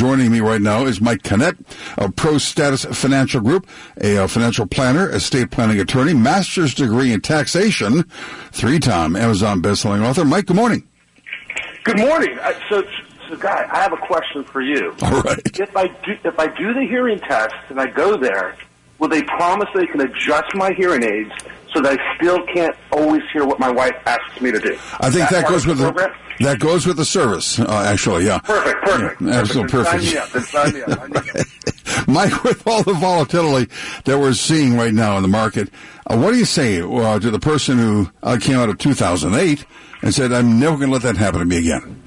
joining me right now is Mike Canet of Pro Status Financial Group, a uh, financial planner, estate planning attorney, master's degree in taxation, three-time Amazon bestselling author. Mike, good morning. Good morning. Uh, so, so, Guy, I have a question for you. All right. If I do, if I do the hearing test and I go there, will they promise they can adjust my hearing aids so that I still can't always hear what my wife asks me to do? I think that, part goes with the, program? that goes with the service. Uh, actually, yeah. Perfect, perfect. Yeah, absolutely Then perfect. Sign me up. Sign me up. It. Mike, with all the volatility that we're seeing right now in the market, uh, what do you say uh, to the person who uh, came out of 2008 and said, "I'm never going to let that happen to me again"?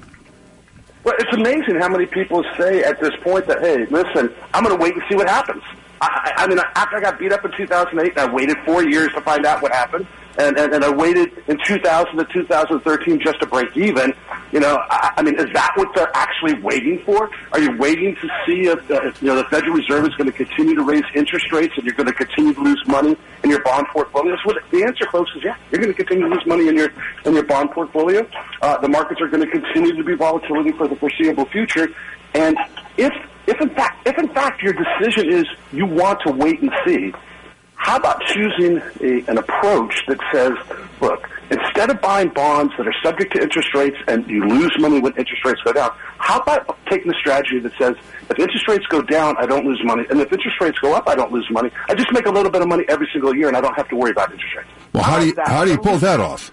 Well, it's amazing how many people say at this point that, hey, listen, I'm going to wait and see what happens. I, I mean, after I got beat up in 2008, I waited four years to find out what happened, and, and, and I waited in 2000 to 2013 just to break even. You know, I, I mean, is that what they're actually waiting for? Are you waiting to see if, the, if you know the Federal Reserve is going to continue to raise interest rates and you're going to continue to lose money in your bond portfolios? Well, the answer, folks, is yeah, you're going to continue to lose money in your in your bond portfolio. Uh, the markets are going to continue to be volatility for the foreseeable future, and if if in fact if in fact your decision is you want to wait and see, how about choosing a, an approach that says, look, instead of buying bonds that are subject to interest rates and you lose money when interest rates go down, how about taking the strategy that says, if interest rates go down, I don't lose money, and if interest rates go up, I don't lose money. I just make a little bit of money every single year, and I don't have to worry about interest rates. Well, how do you how do you pull that off?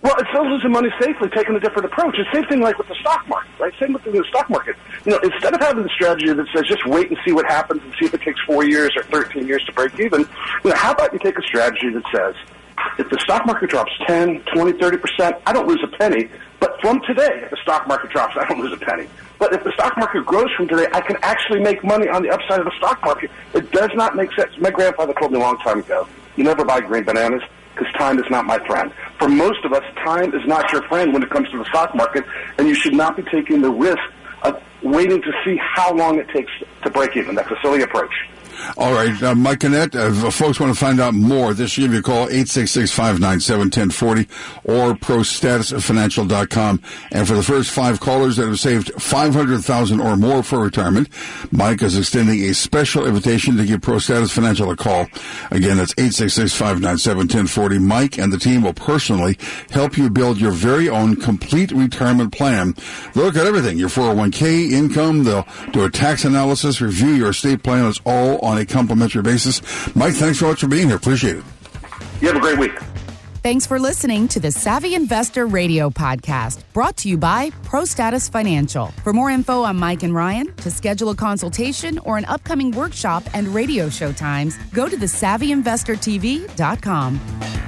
Well, it's still losing money safely, taking a different approach. It's the same thing like with the stock market, right? Same with the stock market. You know, instead of having the strategy that says just wait and see what happens and see if it takes four years or 13 years to break even, you know, how about you take a strategy that says if the stock market drops 10, 20, 30%, I don't lose a penny. But from today, if the stock market drops, I don't lose a penny. But if the stock market grows from today, I can actually make money on the upside of the stock market. It does not make sense. My grandfather told me a long time ago, you never buy green bananas because time is not my friend. For most of us, time is not your friend when it comes to the stock market, and you should not be taking the risk of waiting to see how long it takes to break even. That's a silly approach. All right, uh, Mike uh, if folks want to find out more, this should give you a call, 866-597-1040 or prostatusfinancial.com. And for the first five callers that have saved 500000 or more for retirement, Mike is extending a special invitation to give ProStatus Financial a call. Again, that's 866-597-1040. Mike and the team will personally help you build your very own complete retirement plan. They'll look at everything, your 401k income. They'll do a tax analysis, review your estate plan. It's all on a complimentary basis. Mike, thanks so much for being here. Appreciate it. You have a great week. Thanks for listening to the Savvy Investor Radio podcast, brought to you by ProStatus Financial. For more info on Mike and Ryan, to schedule a consultation or an upcoming workshop and radio show times, go to thesavvyinvestortv.com.